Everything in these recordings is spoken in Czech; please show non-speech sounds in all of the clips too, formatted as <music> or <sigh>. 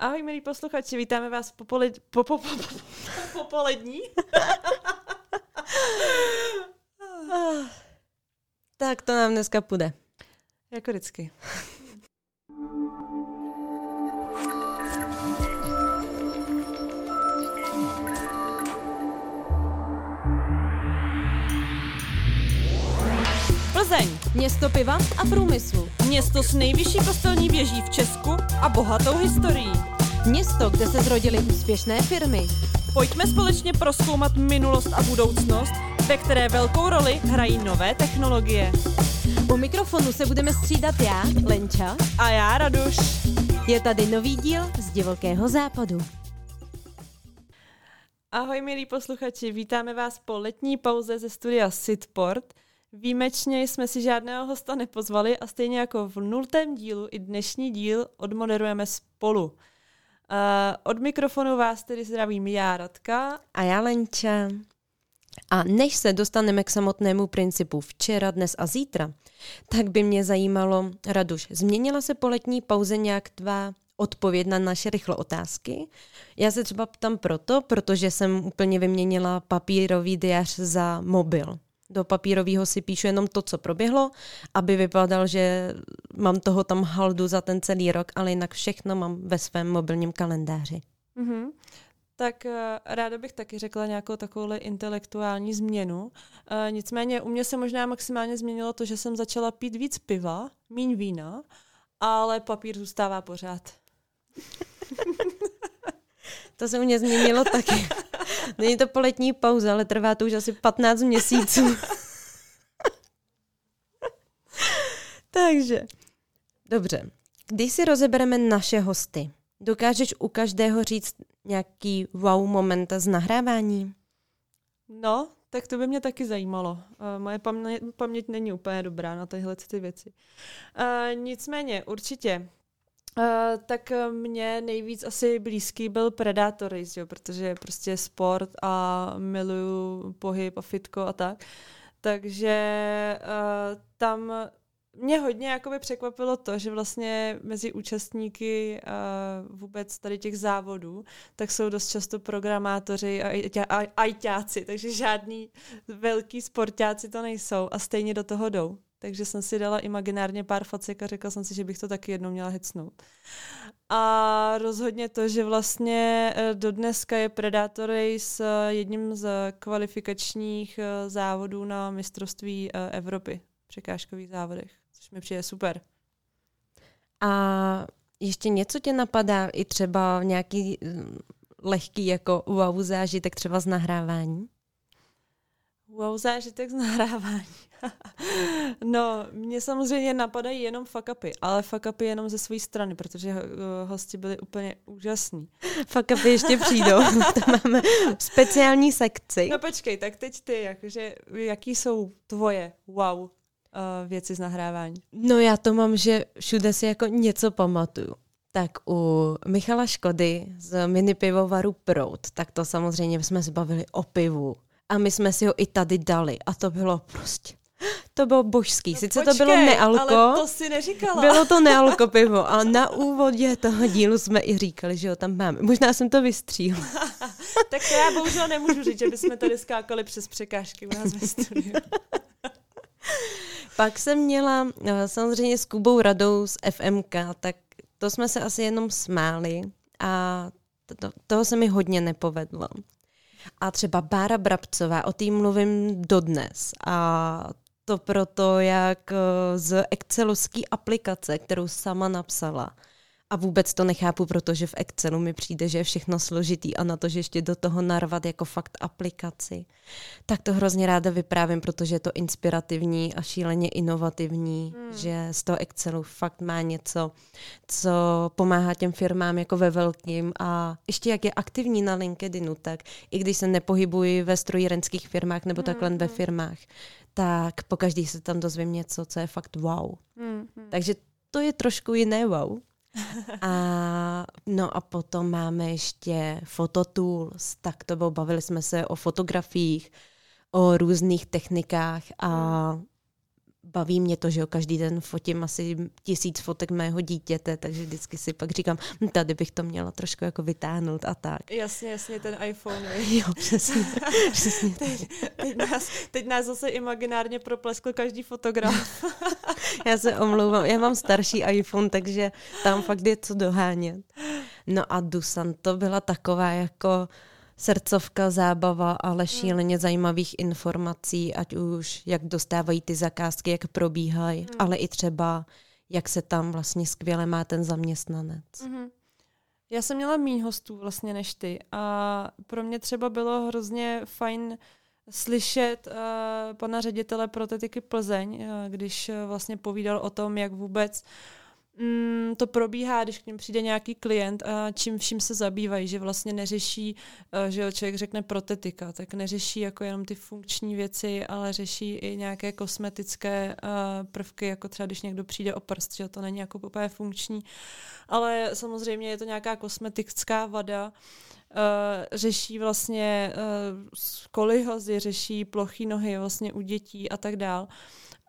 Ahoj, milí posluchači, vítáme vás po, pole, po, po, po, po, po popolední. <laughs> tak to nám dneska půjde. Jako vždycky. Plzeň. Město piva a průmyslu. Město s nejvyšší kostelní věží v Česku a bohatou historií. Město, kde se zrodily úspěšné firmy. Pojďme společně proskoumat minulost a budoucnost, ve které velkou roli hrají nové technologie. U mikrofonu se budeme střídat já, Lenča. A já, Raduš. Je tady nový díl z Divokého západu. Ahoj, milí posluchači, vítáme vás po letní pauze ze studia Sitport. Výjimečně jsme si žádného hosta nepozvali a stejně jako v nultém dílu i dnešní díl odmoderujeme spolu. Uh, od mikrofonu vás tedy zdravím já, Radka. A já, Lenča. A než se dostaneme k samotnému principu včera, dnes a zítra, tak by mě zajímalo, Raduš, změnila se po letní pauze nějak tvá odpověď na naše rychlo otázky? Já se třeba ptám proto, protože jsem úplně vyměnila papírový diář za mobil. Do papírového si píšu jenom to, co proběhlo, aby vypadal, že mám toho tam haldu za ten celý rok, ale jinak všechno mám ve svém mobilním kalendáři. Mm-hmm. Tak uh, ráda bych taky řekla nějakou takovou intelektuální změnu. Uh, nicméně u mě se možná maximálně změnilo to, že jsem začala pít víc piva, míň vína, ale papír zůstává pořád. <laughs> to se u mě změnilo taky. <laughs> Není to po letní pauze, ale trvá to už asi 15 měsíců. Takže, dobře. Když si rozebereme naše hosty, dokážeš u každého říct nějaký wow moment z nahrávání? No, tak to by mě taky zajímalo. Uh, moje paměť, paměť není úplně dobrá na tyhle ty věci. Uh, nicméně, určitě, Uh, tak mě nejvíc asi blízký byl Predator jo, protože je prostě sport a miluju pohyb a fitko a tak. Takže uh, tam mě hodně jakoby překvapilo to, že vlastně mezi účastníky uh, vůbec tady těch závodů, tak jsou dost často programátoři a ajťáci, takže žádný velký sportáci to nejsou a stejně do toho jdou. Takže jsem si dala imaginárně pár facek a řekla jsem si, že bych to taky jednou měla hecnout. A rozhodně to, že vlastně eh, do dneska je Predator Race eh, jedním z kvalifikačních eh, závodů na mistrovství Evropy v překážkových závodech, což mi přijde super. A ještě něco tě napadá, i třeba nějaký lehký jako wow zážitek třeba z nahrávání? Wow zážitek z nahrávání. <laughs> no, mě samozřejmě napadají jenom fuck-upy, ale fuck-upy jenom ze své strany, protože uh, hosti byli úplně úžasní. <laughs> Fuck-upy ještě přijdou, <laughs> to máme speciální sekci. No počkej, tak teď ty, jakože, jaký jsou tvoje wow uh, věci z nahrávání? No já to mám, že všude si jako něco pamatuju. Tak u Michala Škody z mini pivovaru Prout, tak to samozřejmě jsme se bavili o pivu. A my jsme si ho i tady dali a to bylo prostě <gasps> to bylo božský. No Sice počkej, to bylo nealko. Ale to si neříkala. Bylo to nealko <laughs> pivo. A na úvodě toho dílu jsme i říkali, že ho tam máme. Možná jsem to vystříhla. <laughs> tak to já bohužel nemůžu říct, že bychom tady skákali přes překážky u nás ve studiu. <laughs> Pak jsem měla eh, samozřejmě s Kubou Radou z FMK, tak to jsme se asi jenom smáli a to, toho se mi hodně nepovedlo. A třeba Bára Brabcová, o tým mluvím dodnes. A to proto, jak eh, z Excelovské aplikace, kterou sama napsala, a vůbec to nechápu, protože v Excelu mi přijde, že je všechno složitý a na to, že ještě do toho narvat jako fakt aplikaci. Tak to hrozně ráda vyprávím, protože je to inspirativní a šíleně inovativní, hmm. že z toho Excelu fakt má něco, co pomáhá těm firmám jako ve velkým a ještě jak je aktivní na LinkedInu, tak i když se nepohybuji ve strojírenských firmách nebo takhle hmm. ve hmm. firmách, tak pokaždý se tam dozvím něco, co je fakt wow. Hmm. hmm. Takže to je trošku jiné wow. A, no a potom máme ještě Phototools, tak to bylo, bavili jsme se o fotografiích, o různých technikách a baví mě to, že jo, každý den fotím asi tisíc fotek mého dítěte, takže vždycky si pak říkám, hm, tady bych to měla trošku jako vytáhnout a tak. Jasně, jasně, ten iPhone. <laughs> Jo, přesně. <laughs> přesně teď, teď, nás, teď nás zase imaginárně propleskl každý fotograf. <laughs> já se omlouvám, já mám starší iPhone, takže tam fakt je co dohánět. No a Dusan, to byla taková jako srdcovka, zábava, ale šíleně zajímavých informací, ať už jak dostávají ty zakázky, jak probíhají, hmm. ale i třeba jak se tam vlastně skvěle má ten zaměstnanec. Mm-hmm. Já jsem měla méně hostů vlastně než ty a pro mě třeba bylo hrozně fajn slyšet uh, pana ředitele protetiky Plzeň, uh, když uh, vlastně povídal o tom, jak vůbec uh, mm, to probíhá, když k ním přijde nějaký klient a čím vším se zabývají, že vlastně neřeší, uh, že člověk řekne protetika, tak neřeší jako jenom ty funkční věci, ale řeší i nějaké kosmetické uh, prvky, jako třeba když někdo přijde o prst, že to není jako úplně funkční, ale samozřejmě je to nějaká kosmetická vada, Uh, řeší vlastně uh, kolihozy, řeší plochý nohy vlastně u dětí a tak dál.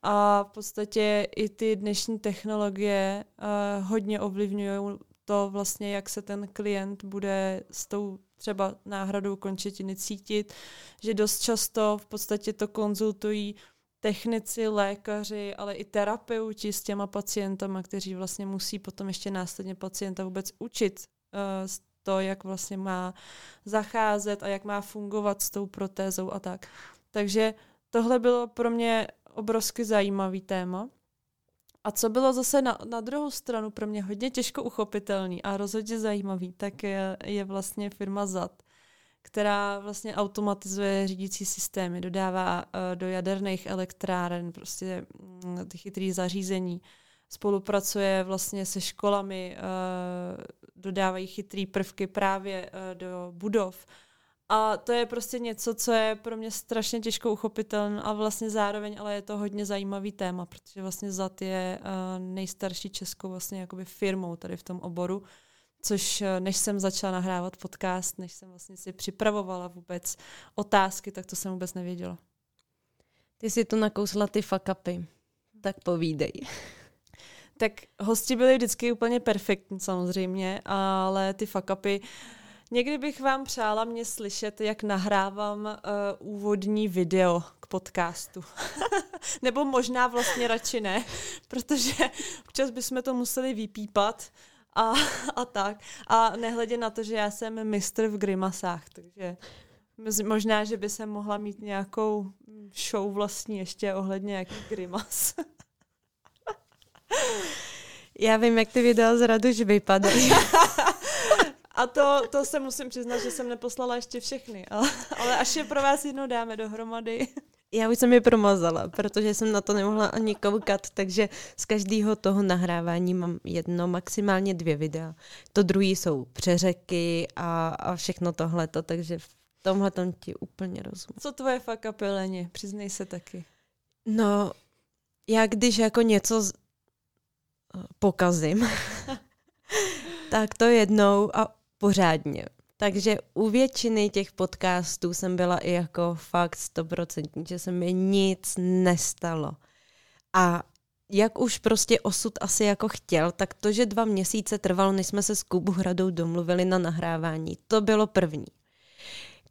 A v podstatě i ty dnešní technologie uh, hodně ovlivňují to vlastně, jak se ten klient bude s tou třeba náhradou končetiny cítit, že dost často v podstatě to konzultují technici, lékaři, ale i terapeuti s těma pacientama, kteří vlastně musí potom ještě následně pacienta vůbec učit uh, to, jak vlastně má zacházet a jak má fungovat s tou protézou a tak. Takže tohle bylo pro mě obrovsky zajímavý téma. A co bylo zase na, na druhou stranu pro mě hodně těžko uchopitelný a rozhodně zajímavý, tak je, je vlastně firma ZAT, která vlastně automatizuje řídící systémy, dodává uh, do jaderných elektráren prostě um, ty chytrý zařízení, spolupracuje vlastně se školami, uh, dodávají chytrý prvky právě uh, do budov. A to je prostě něco, co je pro mě strašně těžko uchopitelné a vlastně zároveň, ale je to hodně zajímavý téma, protože vlastně ZAT je uh, nejstarší českou vlastně jakoby firmou tady v tom oboru, což uh, než jsem začala nahrávat podcast, než jsem vlastně si připravovala vůbec otázky, tak to jsem vůbec nevěděla. Ty si tu nakousla ty fakapy, tak povídej. tak hosti byli vždycky úplně perfektní samozřejmě, ale ty fakapy uh, Někdy bych vám přála mě slyšet, jak nahrávám uh, úvodní video k podcastu. <laughs> Nebo možná vlastně radši ne, <laughs> protože občas bychom to museli vypípat a, <laughs> a tak. A nehledě na to, že já jsem mistr v grimasách, takže možná, že by se mohla mít nějakou show vlastní ještě ohledně jaký grimas. Já vím, jak ty videa z Raduš vypadají. A to, to se musím přiznat, že jsem neposlala ještě všechny, <laughs> ale, ale až je pro vás jednou dáme dohromady. Já už jsem je promazala, protože jsem na to nemohla ani koukat, takže z každého toho nahrávání mám jedno, maximálně dvě videa. To druhý jsou přeřeky a, a všechno tohleto, takže v tomhle tom ti úplně rozumím. Co tvoje fuck up Přiznej se taky. No, já když jako něco z... pokazím, <laughs> tak to jednou a pořádně. Takže u většiny těch podcastů jsem byla i jako fakt stoprocentní, že se mi nic nestalo. A jak už prostě osud asi jako chtěl, tak to, že dva měsíce trvalo, než jsme se s Kubu Hradou domluvili na nahrávání, to bylo první.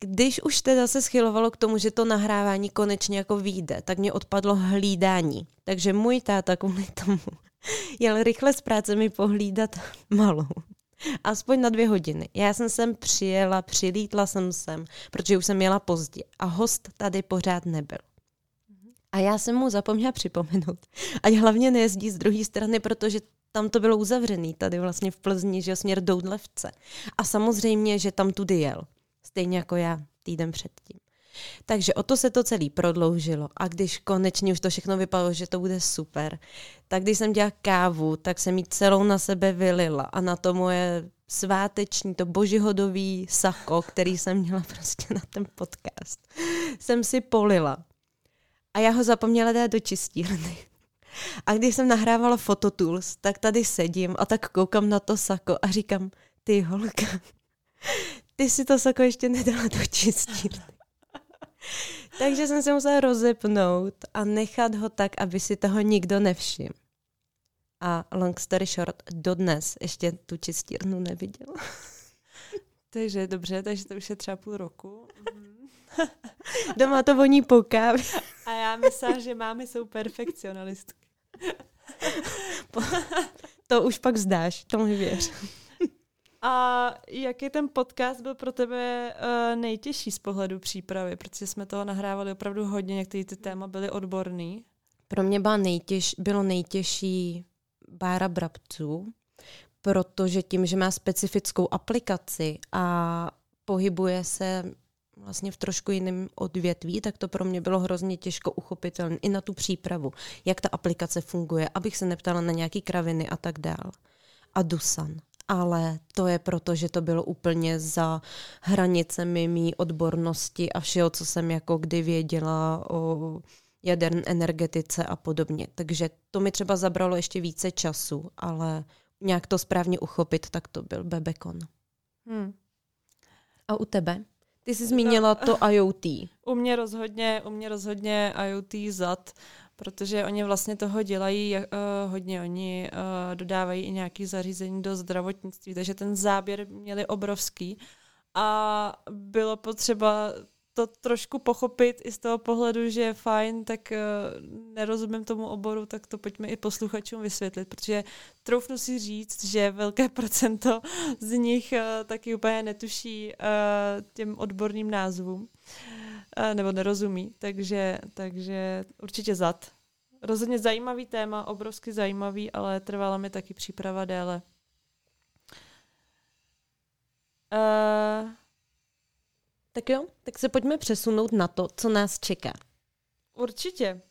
Když už teda se schylovalo k tomu, že to nahrávání konečně jako vyjde, tak mě odpadlo hlídání. Takže můj táta kvůli tomu <laughs> jel rychle z práce mi pohlídat malou. <laughs> Aspoň na dvě hodiny. Já jsem sem přijela, přilítla jsem sem, protože už jsem měla pozdě a host tady pořád nebyl. A já jsem mu zapomněla připomenout. <laughs> Ať hlavně nejezdí z druhé strany, protože tam to bylo uzavřený, tady vlastně v Plzni, že směr Doudlevce. A samozřejmě, že tam tudy jel. Stejně jako já týden předtím. Takže o to se to celý prodloužilo a když konečně už to všechno vypadalo, že to bude super, tak když jsem dělala kávu, tak jsem ji celou na sebe vylila a na to moje sváteční, to božihodový sako, který jsem měla <laughs> prostě na ten podcast, jsem si polila. A já ho zapomněla dát do čistírny. <laughs> A když jsem nahrávala Phototools, tak tady sedím a tak koukám na to sako a říkám, ty holka, <laughs> ty si to sako ještě nedala do čistírny. <laughs> Takže jsem se musela rozepnout a nechat ho tak, aby si toho nikdo nevšiml. A long story short, dodnes ještě tu čistírnu neviděl. <laughs> Takže dobře, takže to už je třeba půl roku. Mhm. <laughs> Doma to voní po kávě. A já myslím, že máme jsou perfekcionalistky. to už pak zdáš, to mi věř. A jaký ten podcast byl pro tebe uh, nejtěžší z pohledu přípravy? Protože jsme toho nahrávali opravdu hodně, některé ty téma byly odborný. Pro mě byla nejtěž, bylo nejtěžší Bára Brabců, protože tím, že má specifickou aplikaci a pohybuje se vlastně v trošku jiném odvětví, tak to pro mě bylo hrozně těžko uchopitelné i na tu přípravu, jak ta aplikace funguje, abych se neptala na nějaký kraviny a tak dál. A Dusan. Ale to je proto, že to bylo úplně za hranicemi mý odbornosti a všeho, co jsem jako kdy věděla o jaderné energetice a podobně. Takže to mi třeba zabralo ještě více času, ale nějak to správně uchopit, tak to byl Bebekon. Hmm. A u tebe? Ty jsi zmínila to IoT. U mě rozhodně, u mě rozhodně IoT zad, protože oni vlastně toho dělají uh, hodně. Oni uh, dodávají i nějaké zařízení do zdravotnictví, takže ten záběr měli obrovský. A bylo potřeba to trošku pochopit i z toho pohledu, že je fajn, tak uh, nerozumím tomu oboru, tak to pojďme i posluchačům vysvětlit, protože troufnu si říct, že velké <laughs> procento z nich uh, taky úplně netuší uh, těm odborným názvům uh, nebo nerozumí, takže, takže určitě zad. Rozhodně zajímavý téma, obrovsky zajímavý, ale trvala mi taky příprava déle. Uh, tak jo, tak se pojďme přesunout na to, co nás čeká. Určitě.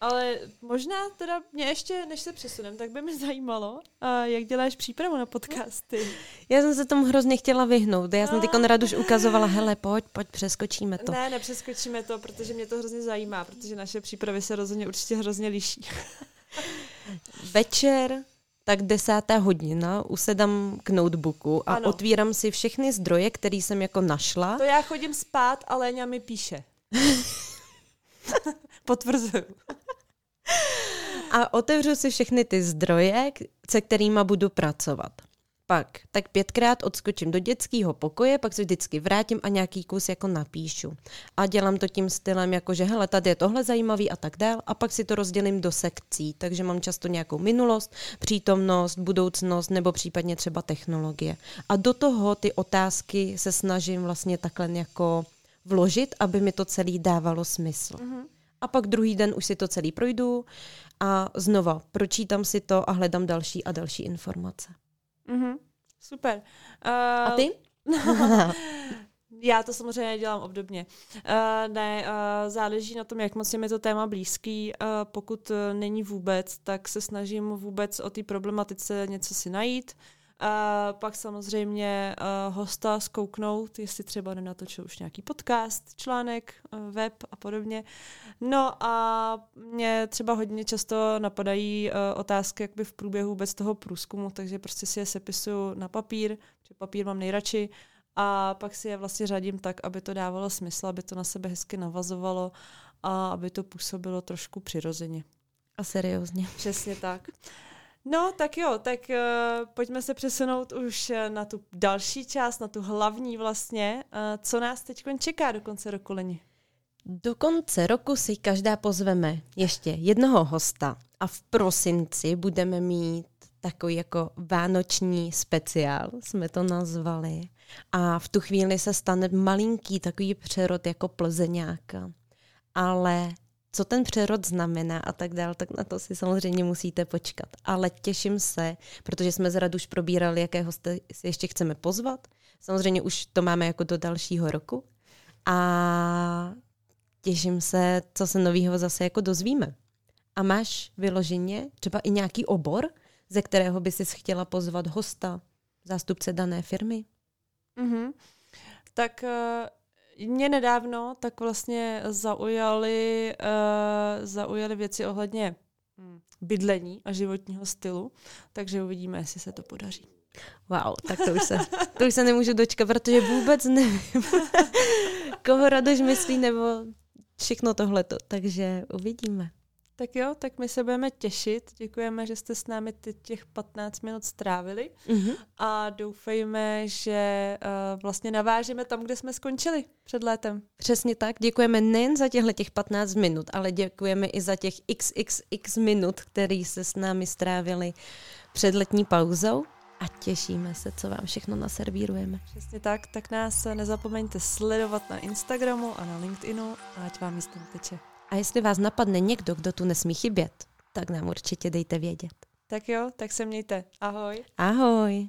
Ale možná teda mě ještě, než se přesunem, tak by mě zajímalo, jak děláš přípravu na podcasty. Já jsem se tomu hrozně chtěla vyhnout. Já jsem teď rád už ukazovala, hele, pojď, pojď, přeskočíme to. Ne, nepřeskočíme to, protože mě to hrozně zajímá, protože naše přípravy se rozhodně určitě hrozně liší. <laughs> Večer tak desátá hodina usedám k notebooku a ano. otvírám si všechny zdroje, které jsem jako našla. To já chodím spát a Léňa mi píše. <laughs> Potvrzuju. A otevřu si všechny ty zdroje, se kterými budu pracovat pak tak pětkrát odskočím do dětského pokoje, pak se vždycky vrátím a nějaký kus jako napíšu. A dělám to tím stylem, jako že hele, tady je tohle zajímavý a tak dál. A pak si to rozdělím do sekcí, takže mám často nějakou minulost, přítomnost, budoucnost nebo případně třeba technologie. A do toho ty otázky se snažím vlastně takhle jako vložit, aby mi to celý dávalo smysl. Mm-hmm. A pak druhý den už si to celý projdu a znova pročítám si to a hledám další a další informace. Mm-hmm. Super. Uh, a ty? <laughs> Já to samozřejmě dělám obdobně. Uh, ne, uh, záleží na tom, jak moc je mi to téma blízký. Uh, pokud uh, není vůbec, tak se snažím vůbec o té problematice něco si najít. Uh, pak samozřejmě uh, hosta zkouknout, jestli třeba nenatočil už nějaký podcast, článek, uh, web a podobně. No a mě třeba hodně často napadají uh, otázky jakby v průběhu vůbec toho průzkumu, takže prostě si je sepisuju na papír, že papír mám nejradši a pak si je vlastně řadím tak, aby to dávalo smysl, aby to na sebe hezky navazovalo a aby to působilo trošku přirozeně. A seriózně. Přesně tak. No, tak jo, tak uh, pojďme se přesunout už eh, na tu další část, na tu hlavní vlastně. Uh, co nás teď čeká do konce roku, Leni? Do konce roku si každá pozveme ještě jednoho hosta a v prosinci budeme mít takový jako vánoční speciál, jsme to nazvali. A v tu chvíli se stane malinký takový přerod jako plzeňáka. Ale co ten přerod znamená a tak dál, tak na to si samozřejmě musíte počkat. Ale těším se, protože jsme z už probírali, jakého jste si ještě chceme pozvat. Samozřejmě už to máme jako do dalšího roku. A těším se, co se nového zase jako dozvíme. A máš vyloženě třeba i nějaký obor, ze kterého by si chtěla pozvat hosta, zástupce dané firmy? Mm-hmm. Tak uh mě nedávno tak vlastně zaujaly, uh, zaujaly věci ohledně bydlení a životního stylu, takže uvidíme, jestli se to podaří. Wow, tak to už se, to už se nemůžu dočkat, protože vůbec nevím, <laughs> koho Radoš myslí, nebo všechno tohleto, takže uvidíme. Tak jo, tak my se budeme těšit. Děkujeme, že jste s námi teď těch 15 minut strávili Mm-hmm. a doufejme, že uh, vlastně navážeme tam, kde jsme skončili před létem. Přesně tak. Děkujeme nejen za těchto těch 15 minut, ale děkujeme i za těch xxx minut, který se s námi strávili před letní pauzou a těšíme se, co vám všechno naservírujeme. Přesně tak, tak nás nezapomeňte sledovat na Instagramu a na LinkedInu, ať vám jízdem teče. A jestli vás napadne někdo, kdo tu nesmí chybět, tak nám určitě dejte vědět. Tak jo, tak se mějte. Ahoj. Ahoj!